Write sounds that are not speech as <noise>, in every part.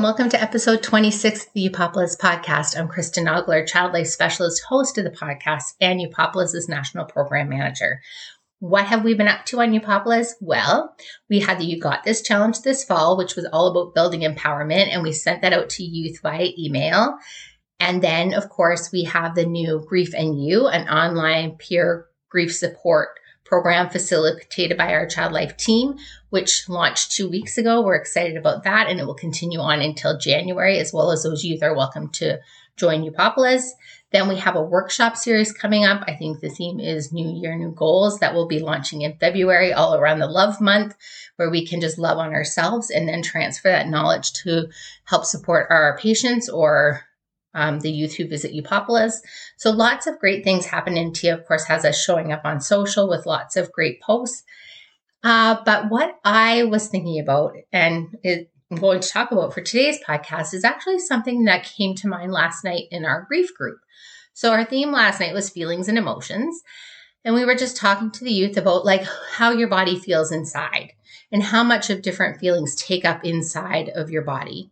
and welcome to episode 26 of the Upopolis podcast. I'm Kristen Ogler, Child Life Specialist, host of the podcast, and Upopolis' National Program Manager. What have we been up to on Upopolis? Well, we had the You Got This challenge this fall, which was all about building empowerment, and we sent that out to youth via email. And then, of course, we have the new Grief and You, an online peer grief support program facilitated by our Child Life team, which launched two weeks ago. We're excited about that, and it will continue on until January, as well as those youth are welcome to join Upopolis. Then we have a workshop series coming up. I think the theme is New Year, New Goals that will be launching in February, all around the love month, where we can just love on ourselves and then transfer that knowledge to help support our patients or um, the youth who visit Upopolis. So lots of great things happen. And Tia, of course, has us showing up on social with lots of great posts. Uh, but what I was thinking about and it, I'm going to talk about for today's podcast is actually something that came to mind last night in our grief group. So our theme last night was feelings and emotions. And we were just talking to the youth about like how your body feels inside and how much of different feelings take up inside of your body.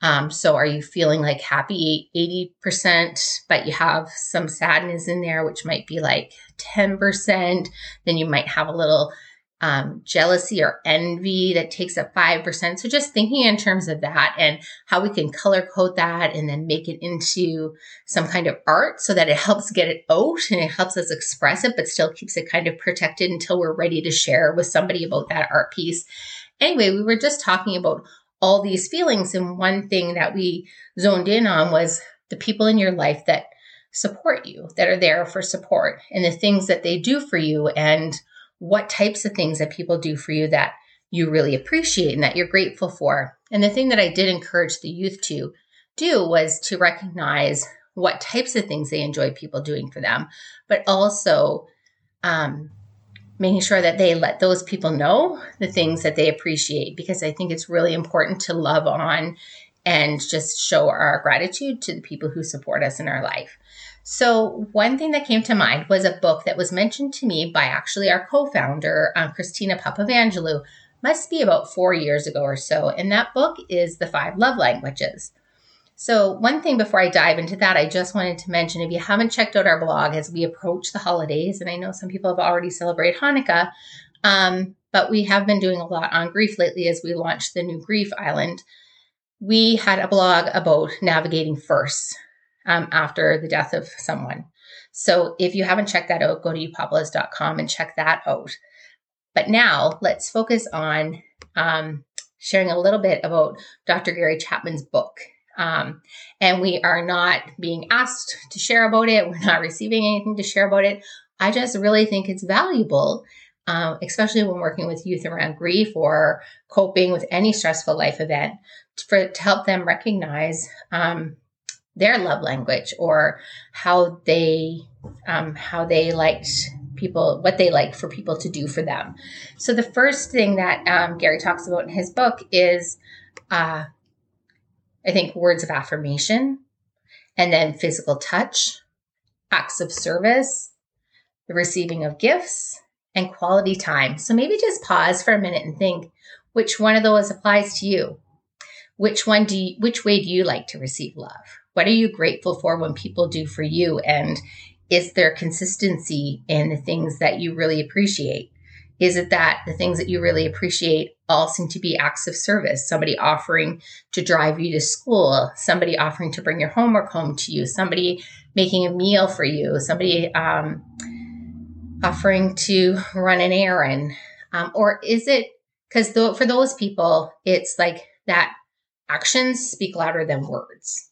Um, so are you feeling like happy 80%, but you have some sadness in there, which might be like 10%? Then you might have a little um, jealousy or envy that takes up 5%. So just thinking in terms of that and how we can color code that and then make it into some kind of art so that it helps get it out and it helps us express it, but still keeps it kind of protected until we're ready to share with somebody about that art piece. Anyway, we were just talking about all these feelings. And one thing that we zoned in on was the people in your life that support you, that are there for support, and the things that they do for you, and what types of things that people do for you that you really appreciate and that you're grateful for. And the thing that I did encourage the youth to do was to recognize what types of things they enjoy people doing for them, but also um, making sure that they let those people know the things that they appreciate because I think it's really important to love on and just show our gratitude to the people who support us in our life. So, one thing that came to mind was a book that was mentioned to me by actually our co founder, um, Christina Papavangelou, must be about four years ago or so. And that book is The Five Love Languages. So, one thing before I dive into that, I just wanted to mention if you haven't checked out our blog as we approach the holidays, and I know some people have already celebrated Hanukkah, um, but we have been doing a lot on grief lately as we launched the new Grief Island. We had a blog about navigating first um, after the death of someone. So, if you haven't checked that out, go to upopolis.com and check that out. But now let's focus on um, sharing a little bit about Dr. Gary Chapman's book um, and we are not being asked to share about it. We're not receiving anything to share about it. I just really think it's valuable, um, especially when working with youth around grief or coping with any stressful life event, for to help them recognize um, their love language or how they um, how they liked people what they like for people to do for them. So the first thing that um, Gary talks about in his book is uh, I think words of affirmation and then physical touch, acts of service, the receiving of gifts, and quality time. So maybe just pause for a minute and think which one of those applies to you. Which one do you, which way do you like to receive love? What are you grateful for when people do for you? And is there consistency in the things that you really appreciate? Is it that the things that you really appreciate all seem to be acts of service? Somebody offering to drive you to school, somebody offering to bring your homework home to you, somebody making a meal for you, somebody um, offering to run an errand. Um, or is it because th- for those people, it's like that actions speak louder than words.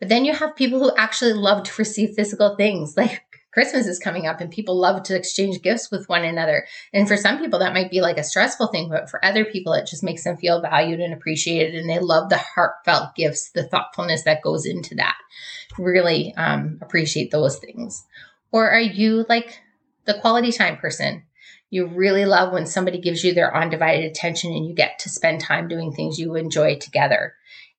But then you have people who actually love to receive physical things, <laughs> like Christmas is coming up and people love to exchange gifts with one another. And for some people, that might be like a stressful thing, but for other people, it just makes them feel valued and appreciated. And they love the heartfelt gifts, the thoughtfulness that goes into that. Really um, appreciate those things. Or are you like the quality time person? You really love when somebody gives you their undivided attention and you get to spend time doing things you enjoy together.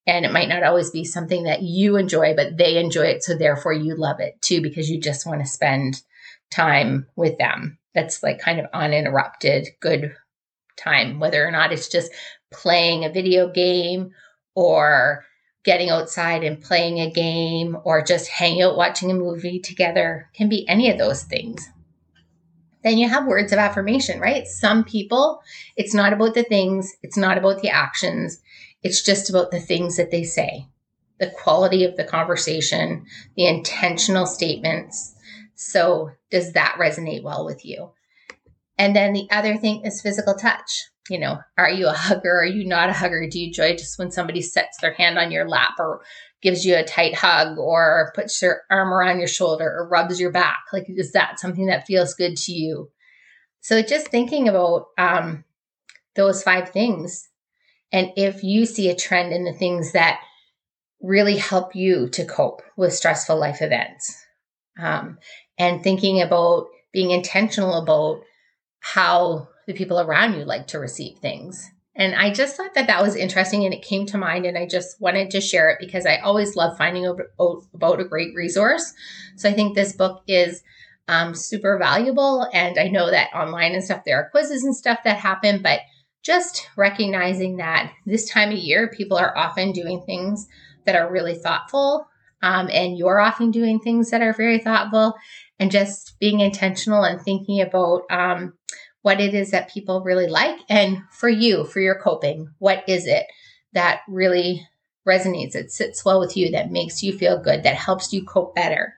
And it might not always be something that you enjoy, but they enjoy it. So therefore you love it too, because you just want to spend time with them. That's like kind of uninterrupted, good time, whether or not it's just playing a video game or getting outside and playing a game or just hanging out watching a movie together can be any of those things. Then you have words of affirmation, right? Some people, it's not about the things, it's not about the actions, it's just about the things that they say, the quality of the conversation, the intentional statements. So, does that resonate well with you? And then the other thing is physical touch you know, are you a hugger? Are you not a hugger? Do you enjoy just when somebody sets their hand on your lap or gives you a tight hug or puts your arm around your shoulder or rubs your back? Like, is that something that feels good to you? So just thinking about um, those five things. And if you see a trend in the things that really help you to cope with stressful life events, um, and thinking about being intentional about how the people around you like to receive things. And I just thought that that was interesting and it came to mind and I just wanted to share it because I always love finding about a great resource. So I think this book is um, super valuable. And I know that online and stuff, there are quizzes and stuff that happen, but just recognizing that this time of year, people are often doing things that are really thoughtful. Um, and you're often doing things that are very thoughtful and just being intentional and thinking about um, what it is that people really like. And for you, for your coping, what is it that really resonates, that sits well with you, that makes you feel good, that helps you cope better?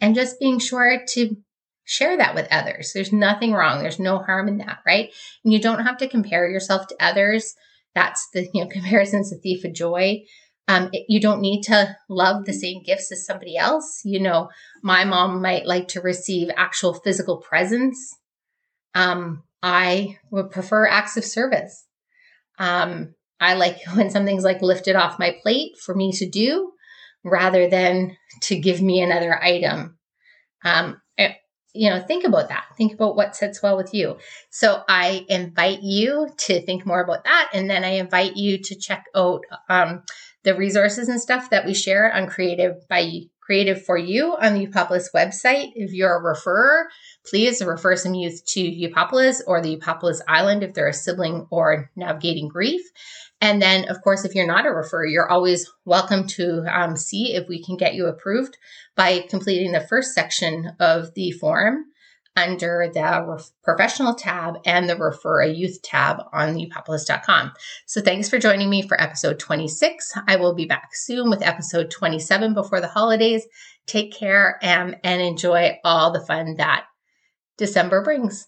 And just being sure to share that with others. There's nothing wrong. There's no harm in that, right? And you don't have to compare yourself to others. That's the, you know, <laughs> comparison's the thief of joy. Um, you don't need to love the same gifts as somebody else. You know, my mom might like to receive actual physical presents. Um, I would prefer acts of service. Um, I like <laughs> when something's like lifted off my plate for me to do rather than <laughs> to give me another item. Um, eh, you know, think about that. Think about what sits well with you. So I invite you to think more about that. And then I invite you to check out um, the resources and stuff that we share on Creative by Creative for You on the Upopolis website. If you're a referrer, please refer some youth to Upopolis or the Upopolis Island if they're a sibling or navigating grief. And then, of course, if you're not a referrer, you're always welcome to um, see if we can get you approved by completing the first section of the form under the professional tab and the refer a youth tab on upopolis.com. So thanks for joining me for episode 26. I will be back soon with episode 27 before the holidays. Take care and, and enjoy all the fun that December brings.